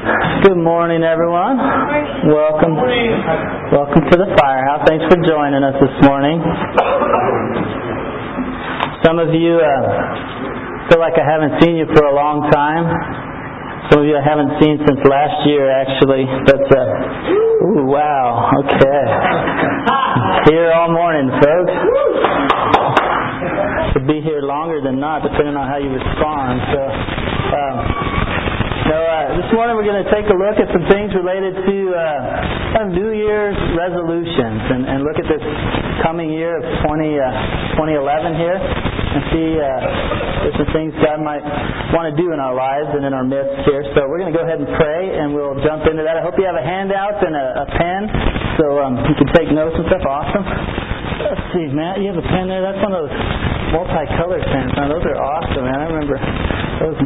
Good morning, everyone. Welcome. Welcome to the firehouse. Thanks for joining us this morning. Some of you uh, feel like I haven't seen you for a long time. Some of you I haven't seen since last year, actually. But uh, ooh, wow. Okay. Here all morning, folks. Could be here longer than not, depending on how you respond. So. Um, this morning we're going to take a look at some things related to uh, New Year's resolutions and, and look at this coming year of 20, uh, 2011 here and see uh, there's some things God might want to do in our lives and in our midst here. So we're going to go ahead and pray and we'll jump into that. I hope you have a handout and a, a pen so um, you can take notes and stuff. Awesome. Let's see, Matt, you have a pen there? That's one of those multicolored pens. Man, those are awesome, man. I remember those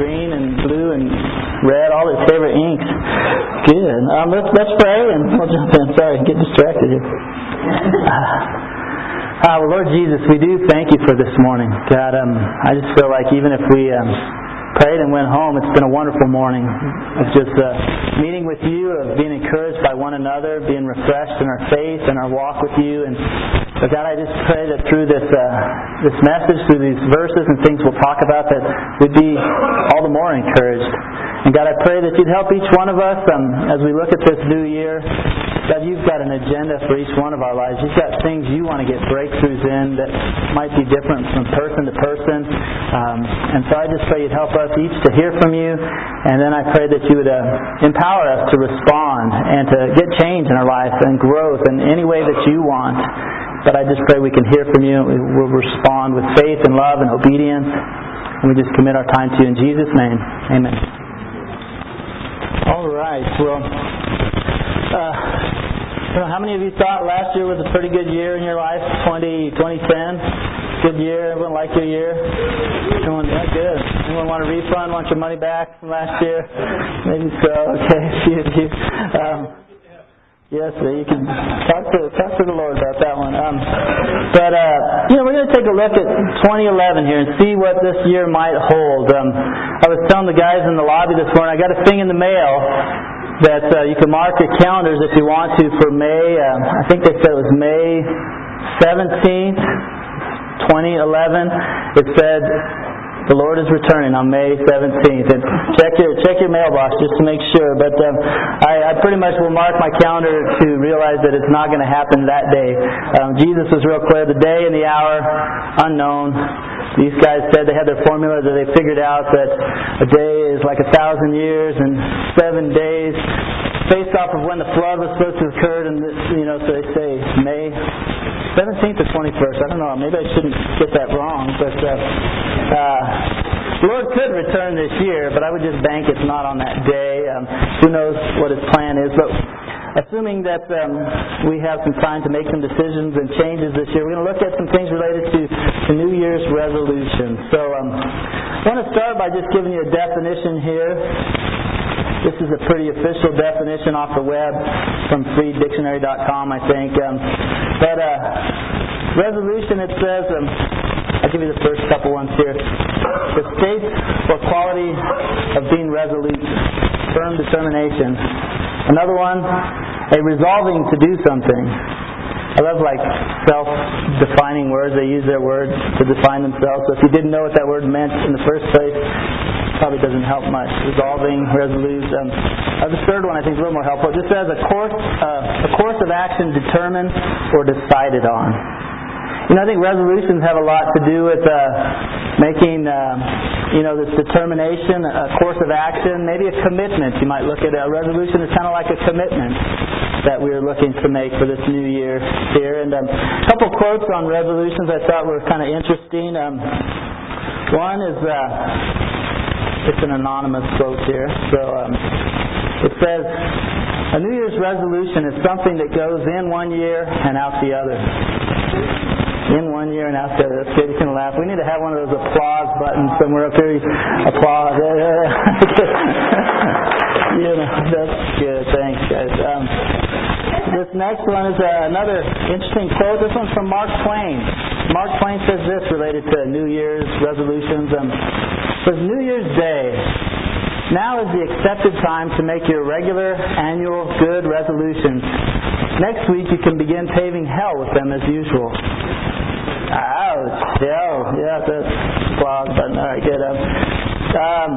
green and blue and red, all his favorite inks. Good. Um, let's let's pray and we'll jump in. Sorry, get distracted here. Uh, well, Lord Jesus, we do thank you for this morning. God, um, I just feel like even if we um, prayed and went home, it's been a wonderful morning of just uh, meeting with you, of being encouraged by one another, being refreshed in our faith and our walk with you. And so God, I just pray that through this uh, this message, through these verses and things we'll talk about, that we'd be all the more encouraged. And God, I pray that you'd help each one of us um, as we look at this new year. God, you've got an agenda for each one of our lives. You've got things you want to get breakthroughs in that might be different from person to person. Um, and so I just pray you'd help us each to hear from you. And then I pray that you would uh, empower us to respond and to get change in our life and growth in any way that you want. But I just pray we can hear from you and we will respond with faith and love and obedience. And we just commit our time to you in Jesus' name. Amen. All right. Well, uh, how many of you thought last year was a pretty good year in your life? 20, 2010? Good year? Everyone like your year? Everyone, yeah, good. Anyone want a refund? Want your money back from last year? Maybe so. Okay, a few of you. Um, Yes. You can talk to talk to the Lord about that one. Um, but uh, you know, we're going to take a look at 2011 here and see what this year might hold. Um, I was telling the guys in the lobby this morning, I got a thing in the mail that uh, you can mark your calendars if you want to for May. Uh, I think they said it was May 17th, 2011. It said the Lord is returning on May 17th. And check your check your mailbox just to make sure. But um, I, I pretty much will mark my calendar to realize that it's not going to happen that day. Um, Jesus was real clear. The day and the hour unknown. These guys said they had their formula that they figured out that a day is like a thousand years and seven days based off of when the flood was supposed to occur. And you know, so they say May 17th or 21st. I don't know. Maybe I shouldn't get that wrong, but. Uh, uh, the Lord could return this year, but I would just bank it's not on that day. Um, who knows what His plan is? But assuming that um, we have some time to make some decisions and changes this year, we're going to look at some things related to the New Year's resolution. So um, I want to start by just giving you a definition here. This is a pretty official definition off the web from freedictionary.com, I think. Um, but uh, resolution, it says, um, I'll give you the first couple ones here. The state or quality of being resolute, firm determination. Another one, a resolving to do something. I love like self-defining words. They use their words to define themselves. So if you didn't know what that word meant in the first place, probably doesn't help much. Resolving, resolute. Um, uh, the third one I think is a little more helpful. It just says a course, uh, a course of action determined or decided on. You know, I think resolutions have a lot to do with uh, making, uh, you know, this determination, a course of action, maybe a commitment. You might look at a resolution as kind of like a commitment that we're looking to make for this new year here. And um, a couple quotes on resolutions I thought were kind of interesting. Um, one is, uh, it's an anonymous quote here. So um, it says, a New Year's resolution is something that goes in one year and out the other in one year and out the other. That's good. You can laugh. We need to have one of those applause buttons somewhere up here. Applause. you know, that's good. Thanks, guys. Um, this next one is uh, another interesting quote. This one's from Mark Twain. Mark Twain says this related to New Year's resolutions. Um, says New Year's Day Now is the accepted time to make your regular annual good resolutions. Next week you can begin paving hell with them as usual. Ouch. Yeah, yeah, that's applause button. All right, good. Um, um,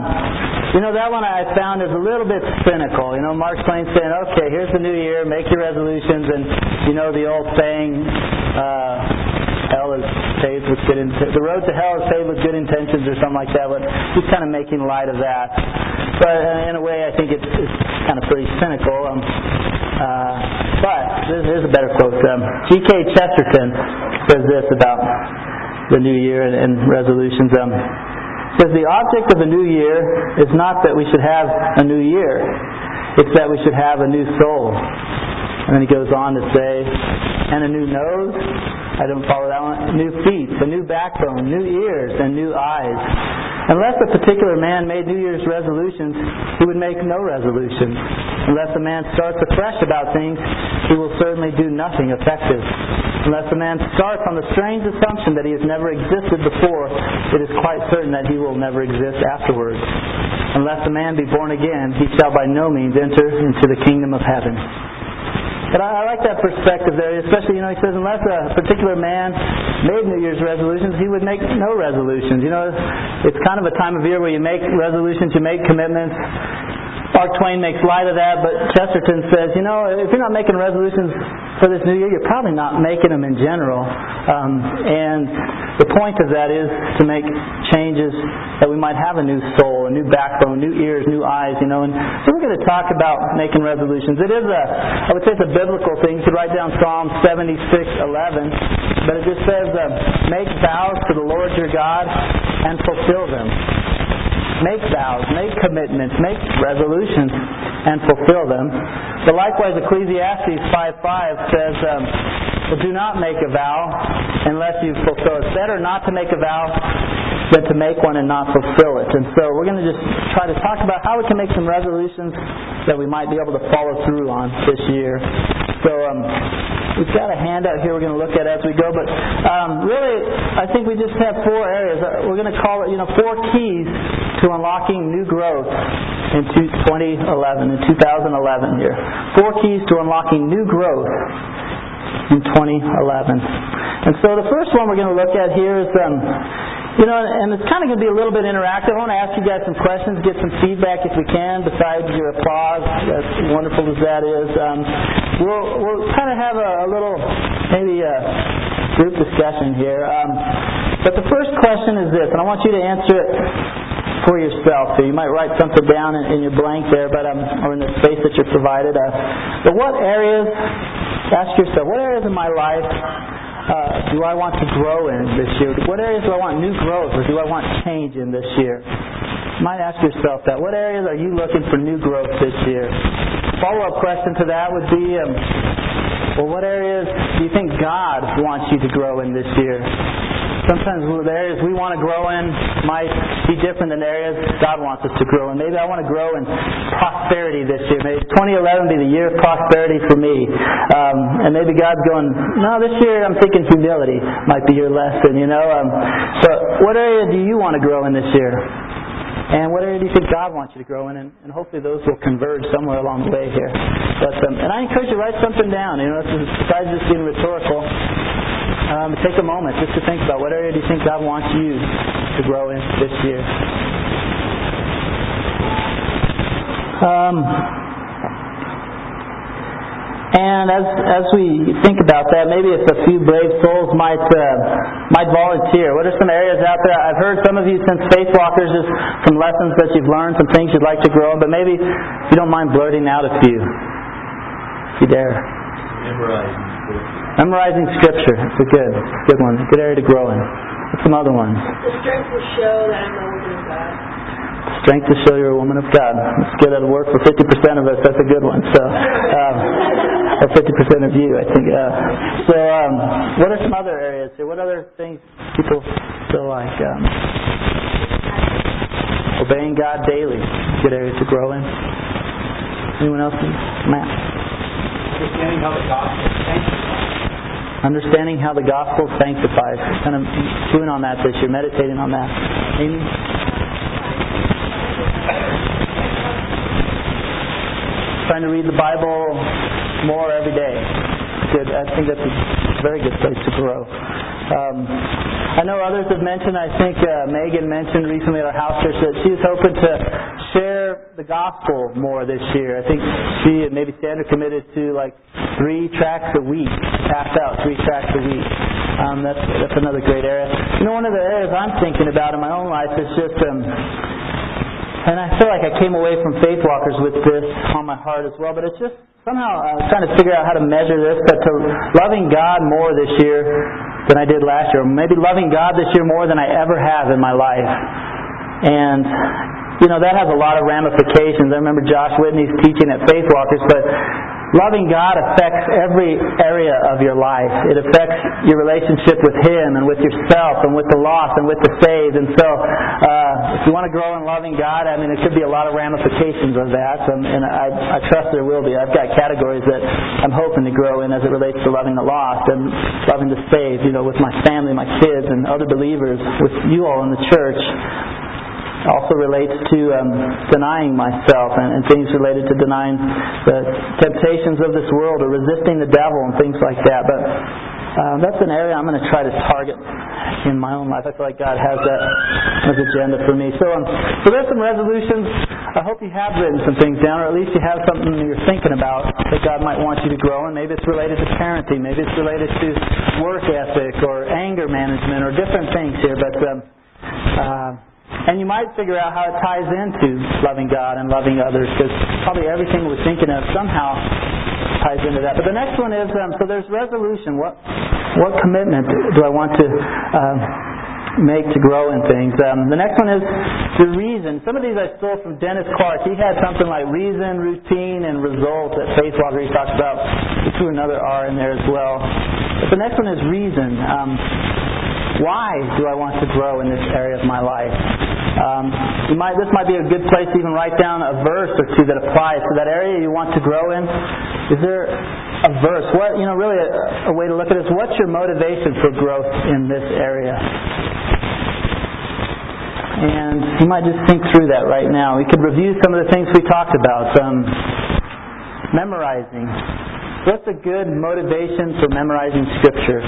you know, that one I found is a little bit cynical. You know, Mark Twain saying, okay, here's the new year, make your resolutions, and you know the old saying, uh, hell is paved with good intentions. The road to hell is paved with good intentions or something like that, but he's kind of making light of that. But uh, in a way, I think it's, it's kind of pretty cynical. Um, uh, but there's a better quote. Um, G.K. Chesterton says this about the new year and, and resolutions. Um, says the object of a new year is not that we should have a new year, it's that we should have a new soul. And then he goes on to say, and a new nose, I don't follow that one, new feet, a new backbone, new ears, and new eyes. Unless a particular man made New Year's resolutions, he would make no resolutions. Unless a man starts afresh about things, he will certainly do nothing effective. Unless a man starts on the strange assumption that he has never existed before, it is quite certain that he will never exist afterwards. Unless a man be born again, he shall by no means enter into the kingdom of heaven. But I, I like that perspective there, especially, you know, he says, unless a particular man made New Year's resolutions, he would make no resolutions. You know, it's kind of a time of year where you make resolutions, you make commitments. Mark Twain makes light of that, but Chesterton says, you know, if you're not making resolutions for this new year, you're probably not making them in general. Um, and the point of that is to make changes that we might have a new soul, a new backbone, new ears, new eyes, you know. And so we're going to talk about making resolutions. It is a, I would say it's a biblical thing. You could write down Psalm 76, 11, but it just says, uh, make vows to the Lord your God and fulfill them. Make vows, make commitments, make resolutions, and fulfill them. But likewise, Ecclesiastes 5.5 says, um, do not make a vow unless you fulfill it. It's better not to make a vow than to make one and not fulfill it. And so we're going to just try to talk about how we can make some resolutions that we might be able to follow through on this year. So um, we've got a handout here we're going to look at as we go. But um, really, I think we just have four areas. Uh, we're going to call it, you know, four keys to unlocking new growth in 2011, in 2011 here. Four keys to unlocking new growth in 2011. And so the first one we're going to look at here is, um, you know, and it's kind of going to be a little bit interactive. I want to ask you guys some questions, get some feedback if we can, besides your applause, as wonderful as that is. Um, we'll, we'll kind of have a, a little, maybe a group discussion here. Um, but the first question is this, and I want you to answer it for yourself. So you might write something down in, in your blank there, but um, or in the space that you're provided. Uh, but what areas? Ask yourself, what areas in my life uh, do I want to grow in this year? What areas do I want new growth, or do I want change in this year? You might ask yourself that. What areas are you looking for new growth this year? Follow-up question to that would be, um, well, what areas do you think God wants you to grow in this year? Sometimes the areas we want to grow in might be different than the areas God wants us to grow in. Maybe I want to grow in prosperity this year. Maybe 2011 be the year of prosperity for me. Um, and maybe God's going, no, this year I'm thinking humility might be your lesson, you know. Um, so what area do you want to grow in this year? And what area do you think God wants you to grow in? And, and hopefully those will converge somewhere along the way here. But, um, and I encourage you to write something down. You know, besides just being rhetorical, um, take a moment just to think about what area do you think God wants you to grow in this year. Um, and as as we think about that, maybe if a few brave souls might uh, might volunteer. What are some areas out there? I've heard some of you since Faith Walkers, just some lessons that you've learned, some things you'd like to grow. In. But maybe you don't mind blurting out a few, if you dare. Memorizing. Memorizing Scripture. It's a good, good one. Good area to grow in. What's some other ones? The strength to show that I'm a woman of God. Strength to show you're a woman of God. Let's get that to work for 50% of us. That's a good one. So, um, or 50% of you, I think. Uh, so, um, what are some other areas? here? What other things people feel like? Um, obeying God daily. Good area to grow in. Anyone else? Matt. Understanding how the gospel sanctifies. Understanding how the gospel sanctifies. Kind of chewing on that this year, meditating on that. Amy? trying to read the Bible more every day. Good. I think that's a very good place to grow. Um, I know others have mentioned, I think uh, Megan mentioned recently at our house church that she's hoping to share the gospel more this year. I think she and maybe Sandra committed to like three tracts a week, passed out three tracts a week. Um, that's, that's another great area. You know, one of the areas I'm thinking about in my own life is just um, and I feel like I came away from Faith Walkers with this on my heart as well, but it's just somehow I was trying to figure out how to measure this, but to loving God more this year than I did last year. Or maybe loving God this year more than I ever have in my life. And you know, that has a lot of ramifications. I remember Josh Whitney's teaching at Faith Walkers, but loving God affects every area of your life. It affects your relationship with Him and with yourself and with the lost and with the saved. And so, uh, if you want to grow in loving God, I mean, it could be a lot of ramifications of that, um, and I, I trust there will be. I've got categories that I'm hoping to grow in as it relates to loving the lost and loving the saved, you know, with my family, my kids, and other believers, with you all in the church also relates to um, denying myself and, and, things related to denying the temptations of this world or resisting the devil and things like that. But uh, that's an area I'm going to try to target in my own life. I feel like God has that as agenda for me. So, um, so there's some resolutions. I hope you have written some things down, or at least you have something you're thinking about that God might want you to grow in. Maybe it's related to parenting. Maybe it's related to work ethic or anger management or different things here. But um, uh, and you might figure out how it ties into loving God and loving others, because probably everything we're thinking of somehow ties into that. But the next one is um, so there's resolution. What what commitment do I want to uh, make to grow in things? Um, the next one is the reason. Some of these I stole from Dennis Clark. He had something like reason, routine, and result at Faith Walker. He talks about. He threw another R in there as well. But the next one is reason. Um, why do I want to grow in this area of my life? Um, might, this might be a good place to even write down a verse or two that applies to that area you want to grow in. Is there a verse? What you know, really a, a way to look at it is what's your motivation for growth in this area? And you might just think through that right now. We could review some of the things we talked about. Um, memorizing. What's a good motivation for memorizing Scripture?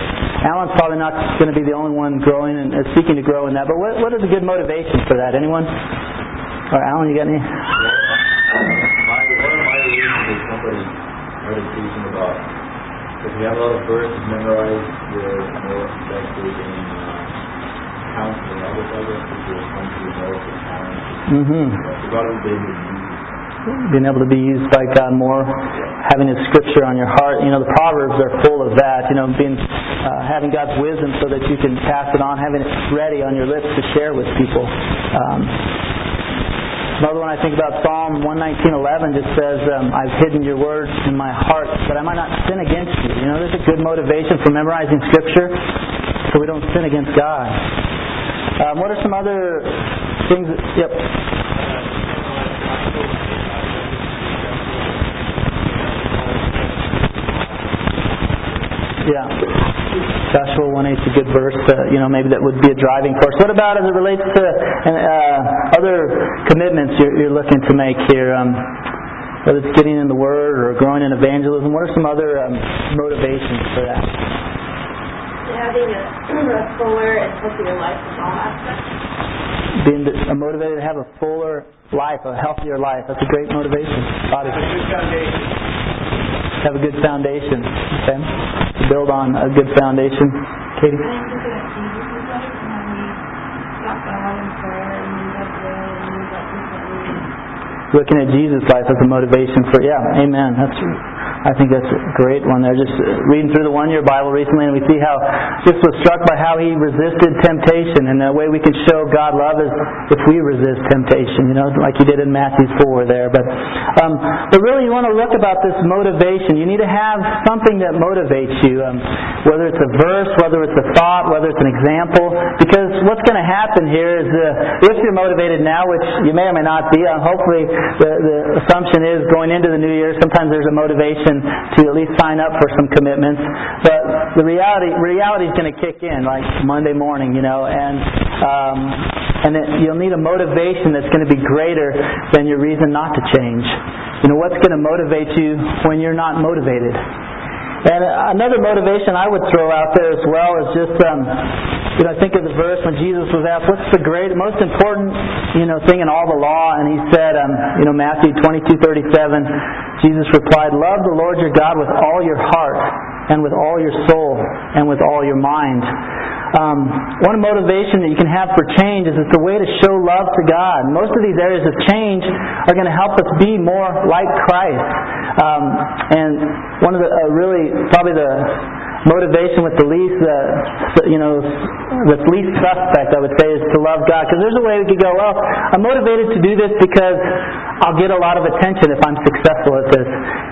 Alan's probably not going to be the only one growing and uh, seeking to grow in that, but what, what is a good motivation for that? Anyone? Or Alan, you got any? One of my reasons is somebody started teaching about if you have a lot of verses memorized, you're more effective in uh, counseling guess, if you're going to be more a talent. Mm-hmm. So God will be able to use being able to be used by God more, having His Scripture on your heart. You know, the Proverbs are full of that. You know, being uh, having God's wisdom so that you can pass it on, having it ready on your lips to share with people. Um, Another one I think about Psalm 119:11 just says, um, "I've hidden your words in my heart, that I might not sin against you." You know, there's a good motivation for memorizing Scripture, so we don't sin against God. Um, what are some other things? That, yep. Yeah. Joshua 1 8 is a good verse. Uh, you know, maybe that would be a driving force. What about as it relates to uh, other commitments you're, you're, looking to make here? Um, whether it's getting in the Word or growing in evangelism, what are some other um, motivations for that? Having a, a fuller and healthier life in all aspects. Being motivated to have a fuller life, a healthier life. That's a great motivation. Body. Have a good foundation. Have a good foundation. Okay build on a good foundation. Katie? Looking at Jesus' life as a motivation for, yeah, amen. That's I think that's a great one there. Just reading through the one year Bible recently, and we see how just was struck by how he resisted temptation, and the way we can show God love is if we resist temptation, you know, like he did in Matthew 4 there. But, um, but really, you want to look about this motivation. You need to have something that motivates you, um, whether it's a verse, whether it's a thought, whether it's an example, because what's going to happen here is uh, if you're motivated now, which you may or may not be, uh, hopefully the, the assumption is going into the new year, sometimes there's a motivation to at least sign up for some commitments. But the reality reality is going to kick in like Monday morning, you know, and um, and it, you'll need a motivation that's going to be greater than your reason not to change. You know, what's going to motivate you when you're not motivated? And another motivation I would throw out there as well is just, um, you know, I think of the verse when Jesus was asked, "What's the great, most important, you know, thing in all the law?" And he said, um, you know, Matthew twenty-two thirty-seven. Jesus replied, "Love the Lord your God with all your heart, and with all your soul, and with all your mind." Um, one motivation that you can have for change is it's a way to show love to God. Most of these areas of change are going to help us be more like Christ. Um, and one of the uh, really probably the motivation with the least, uh, you know, the least suspect, I would say, is to love God. Because there's a way we could go, well, I'm motivated to do this because I'll get a lot of attention if I'm successful at this.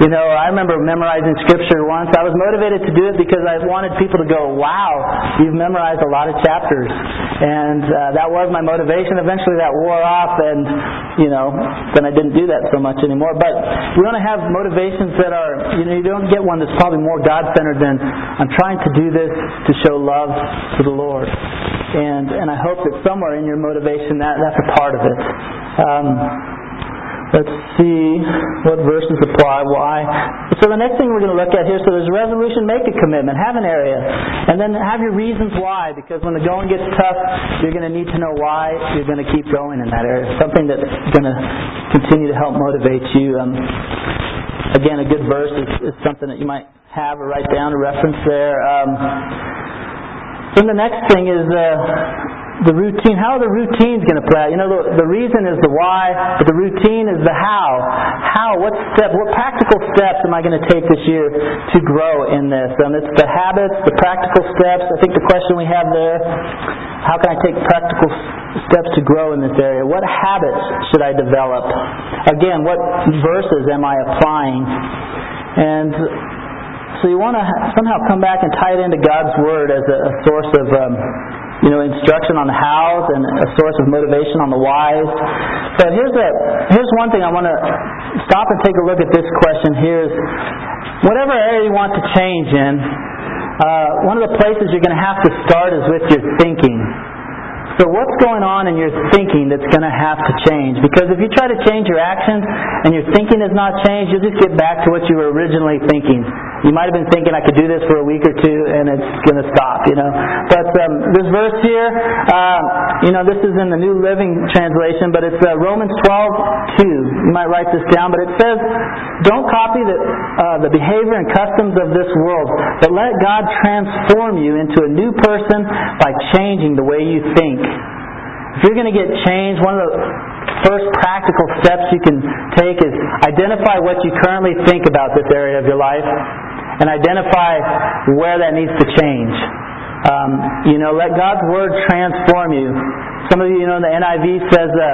You know, I remember memorizing scripture once. I was motivated to do it because I wanted people to go, wow, you've memorized a lot of chapters. And uh, that was my motivation. Eventually that wore off and, you know, then I didn't do that so much anymore. But we want to have motivations that are, you know, you don't get one that's probably more God-centered than I'm trying to do this to show love to the Lord. And, and I hope that somewhere in your motivation that, that's a part of it. Um, let's see what verses apply, why. So the next thing we're going to look at here, so there's resolution, make a commitment, have an area. And then have your reasons why, because when the going gets tough, you're going to need to know why you're going to keep going in that area. Something that's going to continue to help motivate you. Um, again, a good verse is, is something that you might have or write down a reference there. Um, then the next thing is uh, the routine. How are the routines going to play out? You know, the, the reason is the why, but the routine is the how. How? What step? What practical steps am I going to take this year to grow in this? Um, it's the habits, the practical steps. I think the question we have there: How can I take practical steps to grow in this area? What habits should I develop? Again, what verses am I applying? And so you want to somehow come back and tie it into God's Word as a, a source of, um, you know, instruction on the hows and a source of motivation on the whys. So here's a here's one thing I want to stop and take a look at this question. Here's whatever area you want to change in. Uh, one of the places you're going to have to start is with your thinking. So what's going on in your thinking that's going to have to change? Because if you try to change your actions and your thinking has not changed, you'll just get back to what you were originally thinking. You might have been thinking I could do this for a week or two and it's going to stop, you know. But um, this verse here, uh, you know, this is in the New Living Translation, but it's uh, Romans 12, 2. You might write this down, but it says, don't copy the, uh, the behavior and customs of this world, but let God transform you into a new person by changing the way you think. If you're going to get changed, one of the first practical steps you can take is identify what you currently think about this area of your life and identify where that needs to change. Um, you know, let God's Word transform you. Some of you know the NIV says, uh,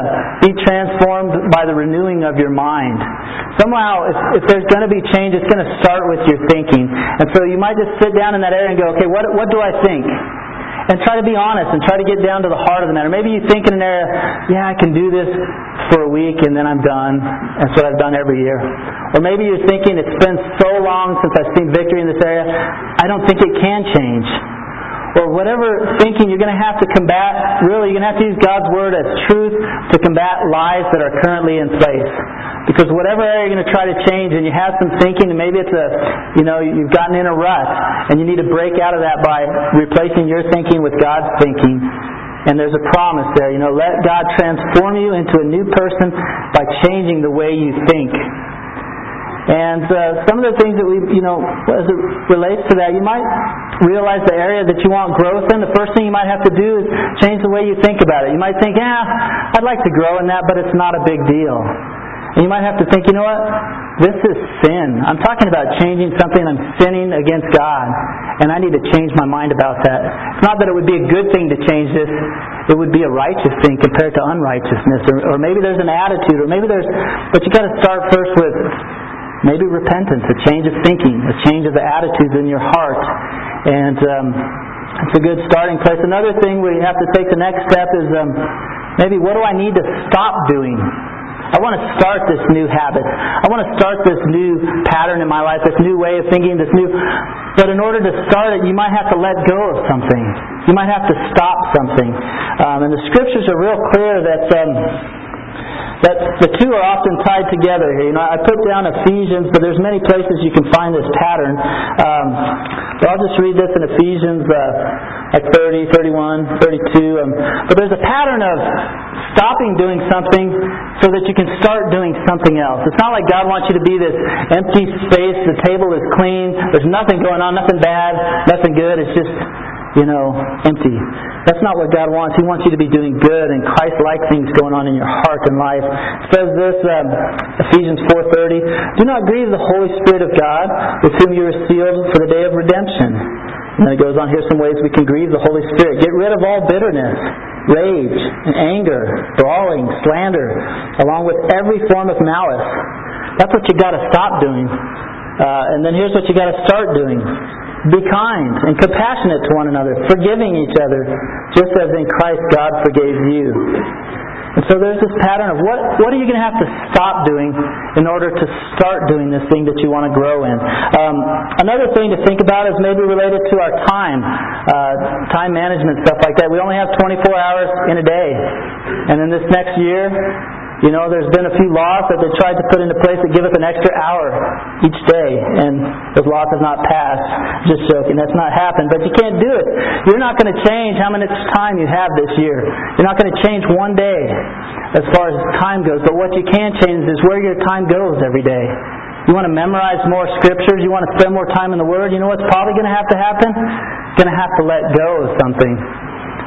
be transformed by the renewing of your mind. Somehow, if, if there's going to be change, it's going to start with your thinking. And so you might just sit down in that area and go, okay, what, what do I think? and try to be honest and try to get down to the heart of the matter. Maybe you think in an area, yeah, I can do this for a week and then I'm done. That's what I've done every year. Or maybe you're thinking it's been so long since I've seen victory in this area, I don't think it can change. Or whatever thinking you're going to have to combat, really, you're going to have to use God's Word as truth to combat lies that are currently in place. Because whatever area you're going to try to change and you have some thinking and maybe it's a, you know, you've gotten in a rut and you need to break out of that by replacing your thinking with God's thinking. And there's a promise there, you know, let God transform you into a new person by changing the way you think. And uh, some of the things that we, you know, as it relates to that, you might realize the area that you want growth in. The first thing you might have to do is change the way you think about it. You might think, yeah, I'd like to grow in that, but it's not a big deal. And you might have to think, you know what? This is sin. I'm talking about changing something. I'm sinning against God. And I need to change my mind about that. It's not that it would be a good thing to change this. It would be a righteous thing compared to unrighteousness. Or, or maybe there's an attitude. Or maybe there's, but you got to start first with maybe repentance, a change of thinking, a change of the attitudes in your heart. And um, it's a good starting place. Another thing we have to take the next step is um, maybe what do I need to stop doing? I want to start this new habit. I want to start this new pattern in my life, this new way of thinking, this new. But in order to start it, you might have to let go of something. You might have to stop something. Um, and the scriptures are real clear that um, that the two are often tied together here. You know, I put down Ephesians, but there's many places you can find this pattern. Um, but I'll just read this in Ephesians uh, like 30, 31, 32. Um, but there's a pattern of stopping doing something so that you can start doing something else. It's not like God wants you to be this empty space. The table is clean. There's nothing going on, nothing bad, nothing good. It's just you know, empty. That's not what God wants. He wants you to be doing good and Christ-like things going on in your heart and life. It says this, um, Ephesians 4.30, Do not grieve the Holy Spirit of God, with whom you are sealed for the day of redemption. And then it goes on here's some ways we can grieve the Holy Spirit. Get rid of all bitterness, rage, and anger, brawling, slander, along with every form of malice. That's what you got to stop doing. Uh, and then here's what you got to start doing. Be kind and compassionate to one another, forgiving each other, just as in Christ God forgave you. And so there's this pattern of what, what are you going to have to stop doing in order to start doing this thing that you want to grow in. Um, another thing to think about is maybe related to our time, uh, time management, stuff like that. We only have 24 hours in a day. And in this next year, you know, there's been a few laws that they tried to put into place that give us an extra hour each day, and those laws have not passed. Just joking, that's not happened. But you can't do it. You're not going to change how much time you have this year. You're not going to change one day as far as time goes. But what you can change is where your time goes every day. You want to memorize more scriptures. You want to spend more time in the Word. You know what's probably going to have to happen? Going to have to let go of something.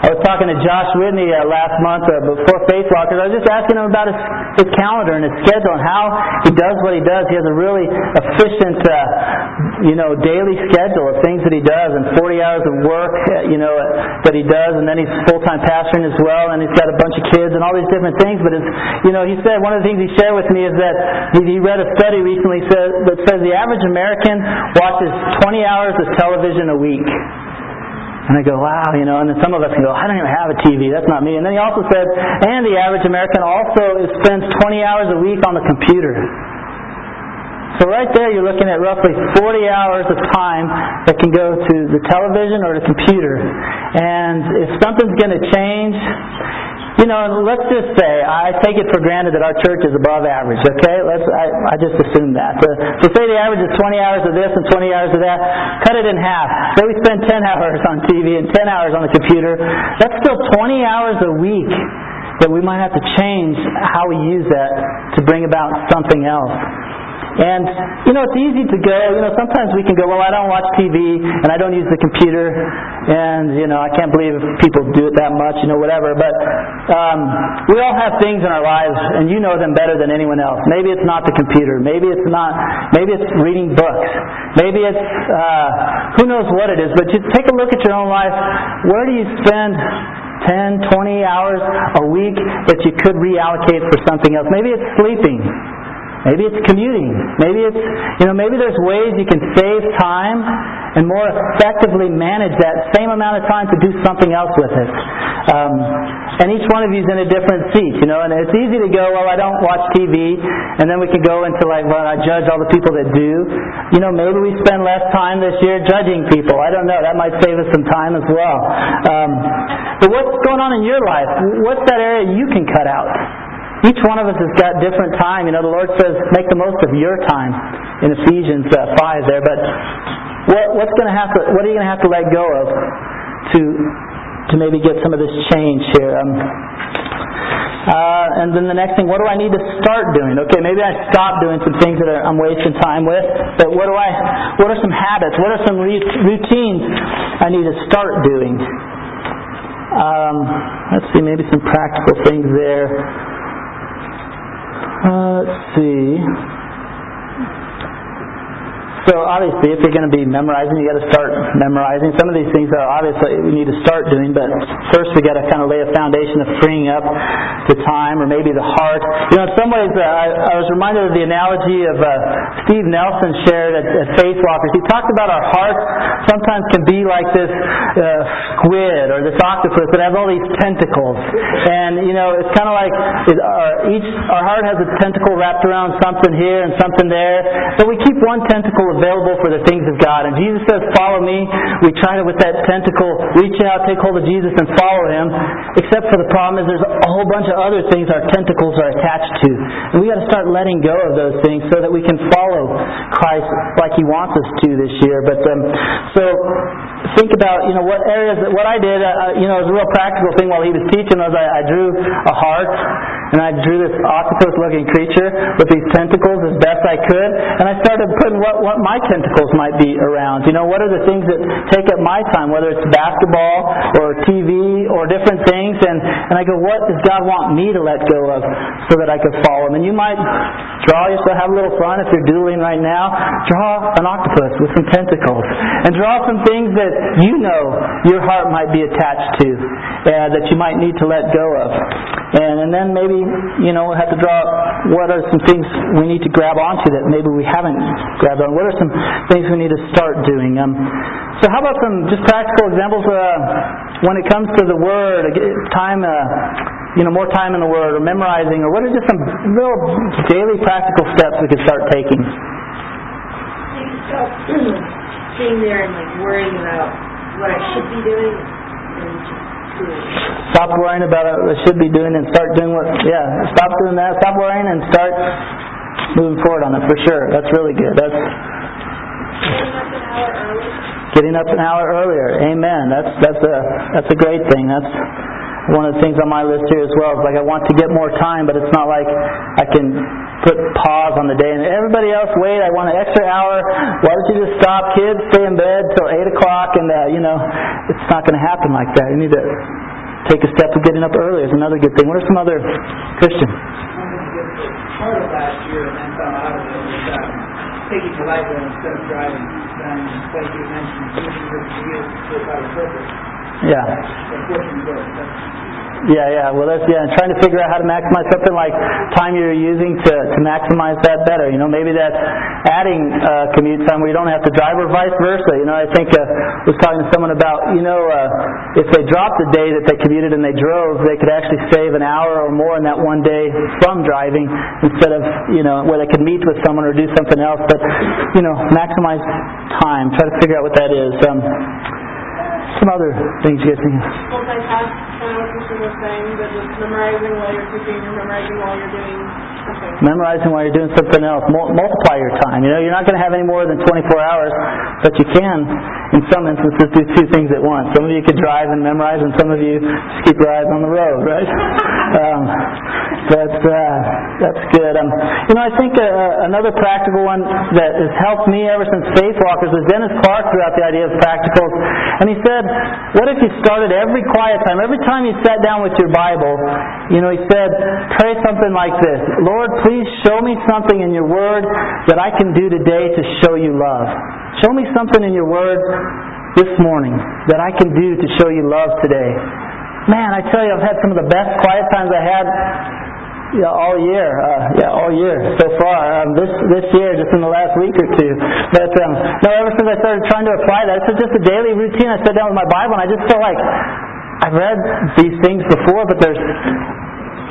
I was talking to Josh Whitney uh, last month uh, before Faith Walkers. I was just asking him about his, his calendar and his schedule and how he does what he does. He has a really efficient, uh, you know, daily schedule of things that he does and 40 hours of work, uh, you know, that he does. And then he's full-time pastoring as well. And he's got a bunch of kids and all these different things. But it's, you know, he said one of the things he shared with me is that he, read a study recently that says the average American watches 20 hours of television a week. And I go, wow, you know, and then some of us can go, I don't even have a TV. That's not me. And then he also said, and the average American also spends 20 hours a week on the computer. So right there you're looking at roughly 40 hours of time that can go to the television or the computer. And if something's going to change, you know, let's just say I take it for granted that our church is above average. Okay, let's I, I just assume that. So, so say the average is 20 hours of this and 20 hours of that. Cut it in half. Say we spend 10 hours on TV and 10 hours on the computer. That's still 20 hours a week that we might have to change how we use that to bring about something else. And, you know, it's easy to go, you know, sometimes we can go, well, I don't watch TV and I don't use the computer and, you know, I can't believe people do it that much, you know, whatever. But um, we all have things in our lives and you know them better than anyone else. Maybe it's not the computer. Maybe it's not, maybe it's reading books. Maybe it's, uh, who knows what it is. But just take a look at your own life. Where do you spend 10, 20 hours a week that you could reallocate for something else? Maybe it's sleeping. Maybe it's commuting. Maybe it's, you know, maybe there's ways you can save time and more effectively manage that same amount of time to do something else with it. Um, and each one of you is in a different seat, you know, and it's easy to go, well, I don't watch TV, and then we can go into like, well, I judge all the people that do. You know, maybe we spend less time this year judging people. I don't know. That might save us some time as well. Um, but what's going on in your life? What's that area you can cut out? Each one of us has got different time. You know, the Lord says, make the most of your time in Ephesians uh, 5 there. But what, what's going to have to, what are you going to have to let go of to, to maybe get some of this change here? Um, uh, and then the next thing, what do I need to start doing? Okay, maybe I stop doing some things that I'm wasting time with, but what do I? What are some habits? What are some routines I need to start doing? Um, let's see, maybe some practical things there. Uh, let's see. So obviously, if you're going to be memorizing, you got to start memorizing. Some of these things are obviously we need to start doing, but first we got to kind of lay a foundation of freeing up the time or maybe the heart. You know, in some ways, uh, I, I was reminded of the analogy of uh, Steve Nelson shared at, at Faith Walkers. He talked about our hearts sometimes can be like this uh, squid or this octopus that have all these tentacles, and you know, it's kind of like it, our, each our heart has a tentacle wrapped around something here and something there, but we keep one tentacle available for the things of God. And Jesus says, follow me. We try to, with that tentacle, reach out, take hold of Jesus and follow him. Except for the problem is there's a whole bunch of other things our tentacles are attached to. And we got to start letting go of those things so that we can follow Christ like he wants us to this year. But, um, so, think about, you know, what areas, what I did, uh, you know, it was a real practical thing while he was teaching was I, I drew a heart and I drew this octopus-looking creature with these tentacles as best I could, and I started putting what, what my tentacles might be around. You know, what are the things that take up my time, whether it's basketball or TV or different things, and, and I go, what does God want me to let go of so that I could follow Him? And you might draw yourself, have a little fun if you're doodling right now. Draw an octopus with some tentacles, and draw some things that you know your heart might be attached to, uh, that you might need to let go of. And, and then maybe, you know, have to draw what are some things we need to grab onto that maybe we haven't grabbed on. What are some things we need to start doing? Um, so how about some just practical examples uh, when it comes to the Word, time, uh, you know, more time in the Word or memorizing, or what are just some little daily practical steps we could start taking? Stop sitting there and like worrying about what I should be doing and just. Stop worrying about what I should be doing and start doing what, yeah, stop doing that, stop worrying and start moving forward on it for sure. That's really good. That's Getting up an hour early. getting up an hour earlier. Amen. That's that's a that's a great thing. That's one of the things on my list here as well. It's like I want to get more time, but it's not like I can put pause on the day and everybody else wait. I want an extra hour. Why don't you just stop, kids? Stay in bed till eight o'clock, and uh, you know it's not going to happen like that. You need to take a step of getting up early. Is another good thing. What are some other Christian? and um, taking the light instead of driving. Um, like you mentioned, using your wheels to a purpose. Yeah. Yeah, yeah. Well, that's yeah. Trying to figure out how to maximize something like time you're using to to maximize that better. You know, maybe that's adding uh, commute time where you don't have to drive, or vice versa. You know, I think uh, I was talking to someone about you know uh, if they dropped the day that they commuted and they drove, they could actually save an hour or more in that one day from driving instead of you know where they could meet with someone or do something else. But you know, maximize time. Try to figure out what that is. Um, some other things you guys think. of. Kind of what Christian was saying, but just memorizing while you're cooking or memorizing while you're doing something. memorizing while you're doing something else. Mul- multiply your time. You know, you're not going to have any more than 24 hours, but you can, in some instances, do two things at once. Some of you could drive and memorize, and some of you just keep your eyes on the road, right? Um, but uh, that's good. Um, you know, I think uh, another practical one that has helped me ever since Faith Walkers was Dennis Clark threw out the idea of practicals, and he said, "What if you started every quiet time, every time you sat down with your Bible, you know, he said, pray something like this: Lord, please show me something in your Word that I can do today to show you love. Show me something in your Word this morning that I can do to show you love today." Man, I tell you, I've had some of the best quiet times I had yeah, all year. Uh, yeah, all year so far. Um, this this year, just in the last week or two. But um, no, ever since I started trying to apply that, it's just a daily routine. I sit down with my Bible, and I just feel like I've read these things before, but there's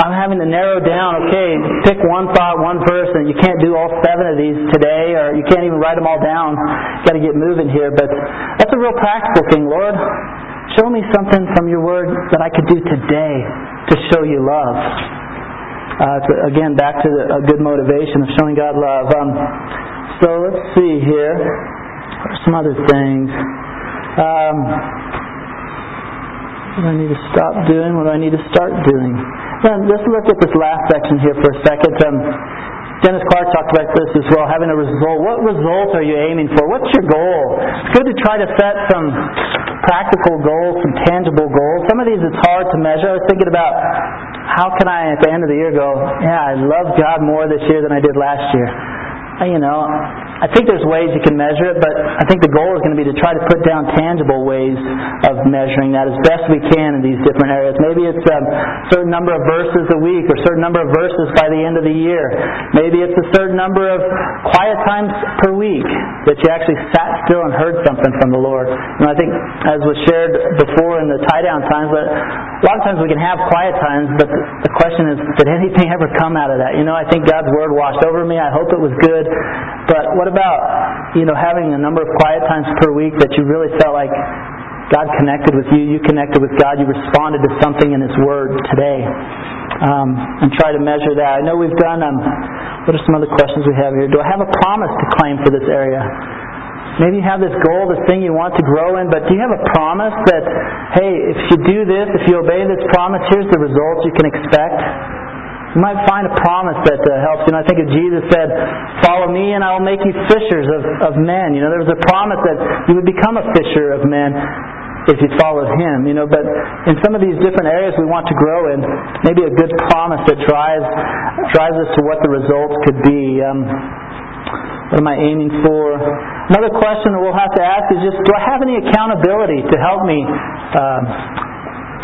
I'm having to narrow down. Okay, pick one thought, one verse, and you can't do all seven of these today, or you can't even write them all down. Got to get moving here. But that's a real practical thing, Lord. Show me something from your word that I could do today to show you love. Uh, again, back to the, a good motivation of showing God love. Um, so let's see here. Some other things? Um, what do I need to stop doing? What do I need to start doing? Then let's look at this last section here for a second. Um, Dennis Clark talked about this as well, having a result. What result are you aiming for? What's your goal? It's good to try to set some practical goals, some tangible goals. Some of these it's hard to measure. I was thinking about how can I at the end of the year go, yeah, I love God more this year than I did last year. Uh, You know, I think there's ways you can measure it, but I think the goal is going to be to try to put down tangible ways of measuring that as best we can in these different areas. Maybe it's a certain number of verses a week or certain number of verses by the end of the year. Maybe it's a certain number of quiet times per week that you actually sat still and heard something from the Lord. And I think, as was shared before in the tie down times, that a lot of times we can have quiet times, but the question is, did anything ever come out of that? You know, I think God's Word washed over me. I hope it was good. But what about, you know, having a number of quiet times per week that you really felt like God connected with you, you connected with God, you responded to something in His Word today. Um, and try to measure that. I know we've done, um, what are some other questions we have here? Do I have a promise to claim for this area? Maybe you have this goal, this thing you want to grow in, but do you have a promise that, hey, if you do this, if you obey this promise, here's the results you can expect? You might find a promise that uh, helps. You know, I think of Jesus said, "Follow me, and I will make you fishers of, of men." You know, there was a promise that you would become a fisher of men if you followed Him. You know, but in some of these different areas we want to grow in, maybe a good promise that drives drives us to what the results could be. Um, what am I aiming for? Another question we'll have to ask is just, do I have any accountability to help me? Uh,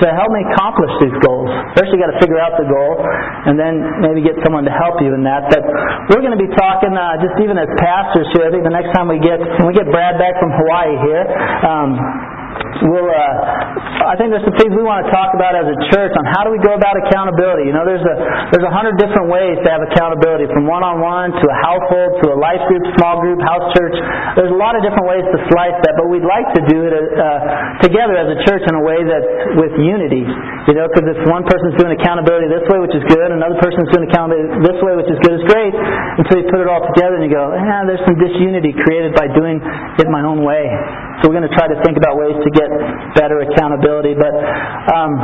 to help me accomplish these goals. First, you got to figure out the goal, and then maybe get someone to help you in that. But we're going to be talking uh, just even as pastors here. I think the next time we get when we get Brad back from Hawaii here. Um, we'll uh, I think there's some things we want to talk about as a church on how do we go about accountability. You know, there's a there's a hundred different ways to have accountability, from one-on-one to a household to a life group, small group, house church. There's a lot of different ways to slice that, but we'd like to do it uh, together as a church in a way that's with unity. You know, because if one person's doing accountability this way, which is good, another person's doing accountability this way, which is good, is great. Until you put it all together and you go, yeah, there's some disunity created by doing it my own way. So we're going to try to think about ways to get better accountability. But um,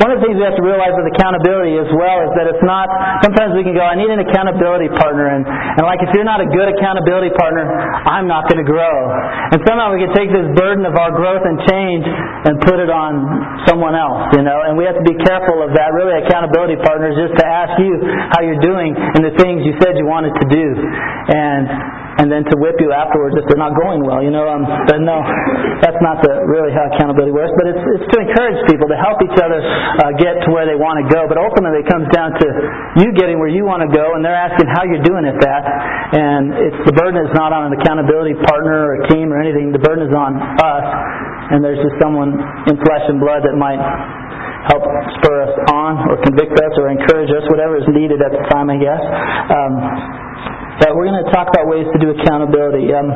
one of the things we have to realize with accountability as well is that it's not. Sometimes we can go, I need an accountability partner, and and like if you're not a good accountability partner, I'm not going to grow. And somehow we can take this burden of our growth and change and put it on someone else, you know. And we have to be careful of that. Really, accountability partner is just to ask you how you're doing and the things you said you wanted to do, and and then to whip you afterwards if they're not going well. You know, um, but no, that's not the, really how accountability works. But it's, it's to encourage people to help each other uh, get to where they want to go. But ultimately, it comes down to you getting where you want to go, and they're asking how you're doing at that. And it's the burden is not on an accountability partner or a team or anything. The burden is on us. And there's just someone in flesh and blood that might help spur us on or convict us or encourage us, whatever is needed at the time, I guess. Um, but we're going to talk about ways to do accountability. Um,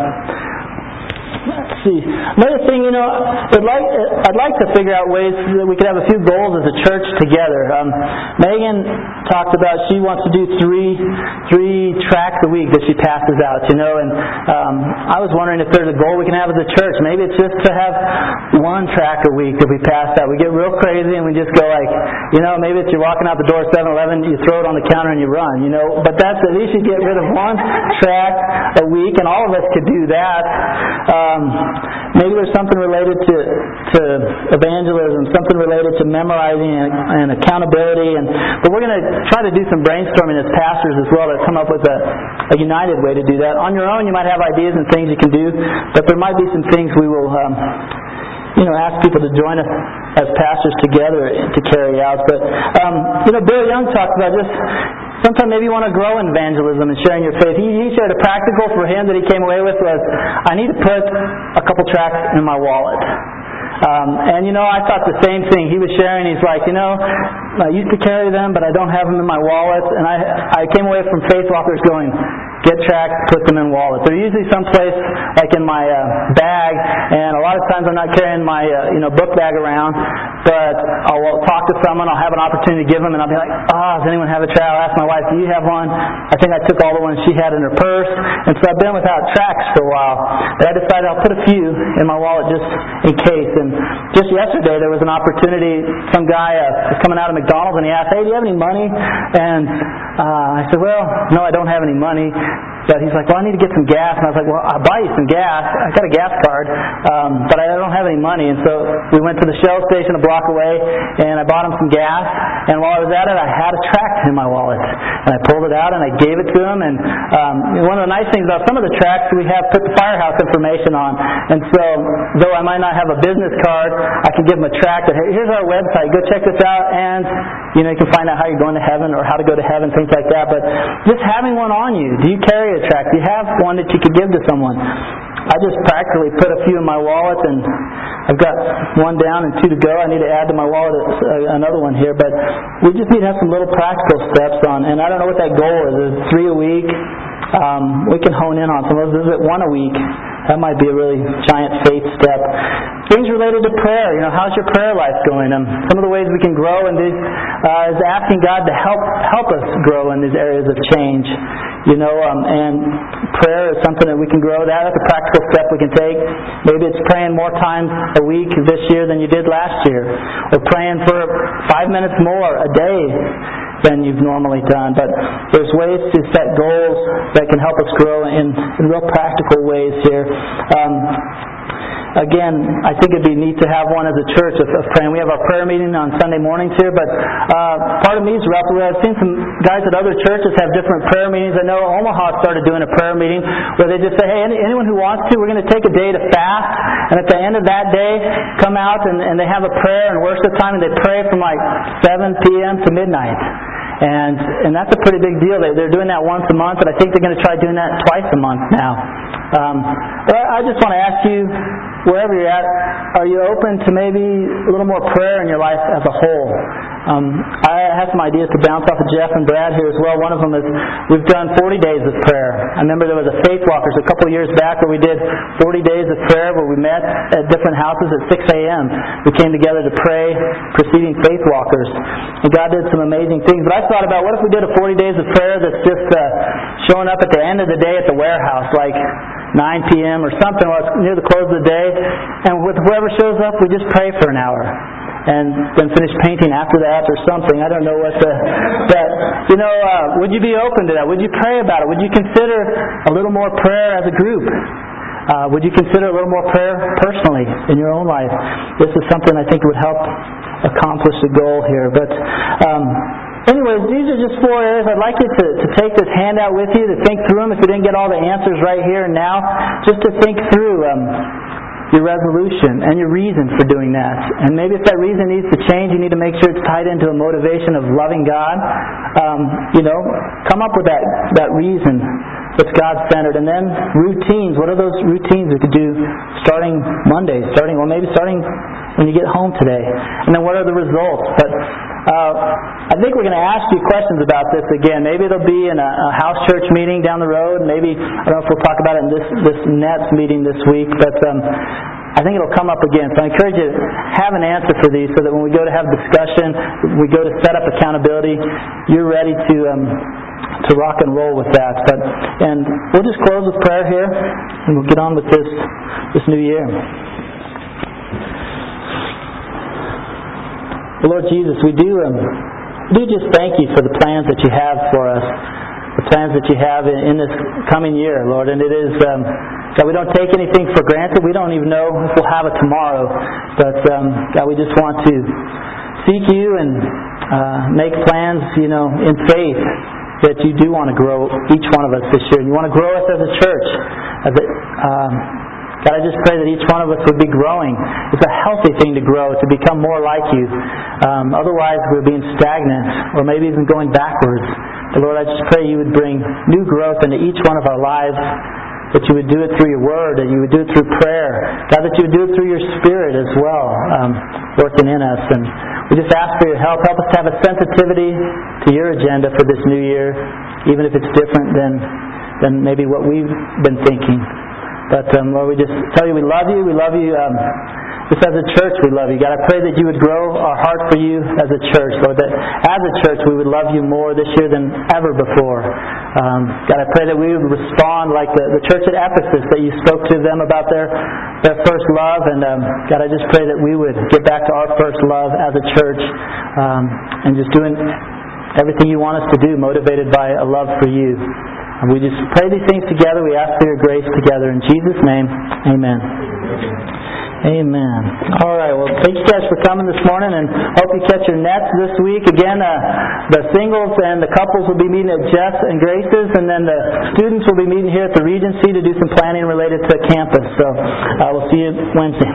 let's see. Another thing, you know, I'd like I'd like to figure out ways that we could have a few goals as a church together. Um, Megan talked about she wants to do three three tracts a week that she passes out. You know, and um, I was wondering if there's a goal we can have as a church. Maybe it's just to have one tract a week that we pass out. We get real crazy and we just go like, you know, maybe it's you're walking out the door at 7-Eleven, you throw it on the counter and you run. You know, but that's at least you get rid of one tract a week, and all of us could do that. Um, maybe there's something related to to evangelism, something related to memorizing and, and accountability, and but we're going to try to do some brainstorming as pastors as well to come up with a, a united way to do that. On your own, you might have ideas and things you can do, but there might be some things we will. Um, you know, ask people to join us as pastors together to carry out. But um, you know, Bill Young talked about just sometimes maybe you want to grow in evangelism and sharing your faith. He, he shared a practical for him that he came away with was, I need to put a couple tracts in my wallet. Um, and you know, I thought the same thing. He was sharing. He's like, you know, I used to carry them, but I don't have them in my wallet. And I, I came away from Faith Walkers going, get tracts, put them in wallets. They're usually someplace like in my uh, bag, and a lot of times I'm not carrying my uh, you know book bag around, but I'll talk to someone. I'll have an opportunity to give them, and I'll be like, oh, does anyone have a tract? I'll ask my wife, do you have one? I think I took all the ones she had in her purse, and so I've been without tracts for a while. But I decided I'll put a few in my wallet just in case. And just yesterday there was an opportunity. Some guy uh, was coming out of McDonald's, and he asked, hey, do you have any money? And uh, I said, well, no, I don't have any money. But he's like, well, I need to get some gas. And I was like, well, I'll buy you some gas. I got a gas card, um, but I don't have any money. And so we went to the Shell station a block away, and I bought him some gas. And while I was at it, I had a tract in my wallet. And I pulled it out and I gave it to him. And um, one of the nice things about some of the tracts, we have put the firehouse information on. And so, though I might not have a business card, I can give him a tract that, hey, here's our website. Go check this out. And, you know, you can find out how you're going to heaven or how to go to heaven, things like that. But just having one on you. Do you carry tract? Do you have one that you could give to someone? I just practically put a few in my wallet, and I've got one down and two to go. I need to add to my wallet uh, another one here, but we just need to have some little practical steps on. And I don't know what that goal is. Is it three a week? Um, we can hone in on some of those. Visit one a week. That might be a really giant faith step. Things related to prayer. You know, how's your prayer life going? Um, some of the ways we can grow in these uh, is asking God to help help us grow in these areas of change. You know, um, and prayer is something that we can grow. That is a practical step we can take. Maybe it's praying more times a week this year than you did last year, or praying for five minutes more a day than you've normally done. But there's ways to set goals that can help us grow in, in real practical ways here. Um, again, I think it'd be neat to have one as a church of, of praying. We have our prayer meeting on Sunday mornings here, but uh, part of me is wrestled. I've seen some guys at other churches have different prayer meetings. I know Omaha started doing a prayer meeting where they just say, hey, any, anyone who wants to, we're going to take a day to fast, and at the end of that day, come out and, and they have a prayer and worship time, and they pray from like 7 p.m. to midnight. And and that's a pretty big deal. They, they're doing that once a month, and I think they're going to try doing that twice a month now. Um, but I just want to ask you, wherever you're at, are you open to maybe a little more prayer in your life as a whole? Um, I have some ideas to bounce off of Jeff and Brad here as well. One of them is we've done 40 days of prayer. I remember there was a Faith Walkers a couple of years back where we did 40 days of prayer where we met at different houses at 6 a.m. We came together to pray preceding Faith Walkers. And God did some amazing things. But I thought about what if we did a 40 days of prayer that's just uh, showing up at the end of the day at the warehouse, like 9 p.m. or something, or near the close of the day. And with whoever shows up, we just pray for an hour and then finish painting after that or something. I don't know what the but you know, uh, would you be open to that? Would you pray about it? Would you consider a little more prayer as a group? Uh, would you consider a little more prayer personally in your own life? This is something I think would help accomplish the goal here. But um, anyways, these are just four areas. I'd like you to, to take this handout with you, to think through them. If you didn't get all the answers right here and now, just to think through. Um, your resolution and your reason for doing that. And maybe if that reason needs to change, you need to make sure it's tied into a motivation of loving God. Um, you know, come up with that, that reason that's God centered. And then routines. What are those routines we could do starting Monday, starting, well, maybe starting when you get home today? And then what are the results? But uh, I think we're going to ask you questions about this again. Maybe it'll be in a, a house church meeting down the road. Maybe I don't know if we'll talk about it in this this Nets meeting this week, but um, I think it'll come up again. So I encourage you to have an answer for these, so that when we go to have discussion, we go to set up accountability, you're ready to. Um, to rock and roll with that. But and we'll just close with prayer here, and we'll get on with this this new year. Lord Jesus, we do um, do just thank you for the plans that you have for us, the plans that you have in, in this coming year, Lord. And it is um, we don't take anything for granted. We don't even know if we'll have it tomorrow. But um, God, we just want to seek you and uh, make plans, you know, in faith that you do want to grow each one of us this year. You want to grow us as a church. As a, um, God, I just pray that each one of us would be growing. It's a healthy thing to grow, to become more like you. Um, otherwise, we're being stagnant or maybe even going backwards. But Lord, I just pray you would bring new growth into each one of our lives, that you would do it through your word, that you would do it through prayer. God, that you would do it through your spirit as well, um, working in us. And we just ask for your help. Help us to have a sensitivity to your agenda for this new year, even if it's different than, than maybe what we've been thinking. But um, Lord, we just tell you we love you. We love you. Um, just as a church, we love you. God, I pray that you would grow our heart for you as a church, Lord. That as a church, we would love you more this year than ever before. Um, God, I pray that we would respond like the, the church at Ephesus that you spoke to them about their their first love. And um, God, I just pray that we would get back to our first love as a church um, and just doing everything you want us to do, motivated by a love for you. And we just pray these things together. We ask for your grace together. In Jesus' name, amen. Amen. All right. Well, thank you guys for coming this morning, and hope you catch your nets this week. Again, uh, the singles and the couples will be meeting at Jess and Grace's, and then the students will be meeting here at the Regency to do some planning related to campus. So uh, we'll see you Wednesday.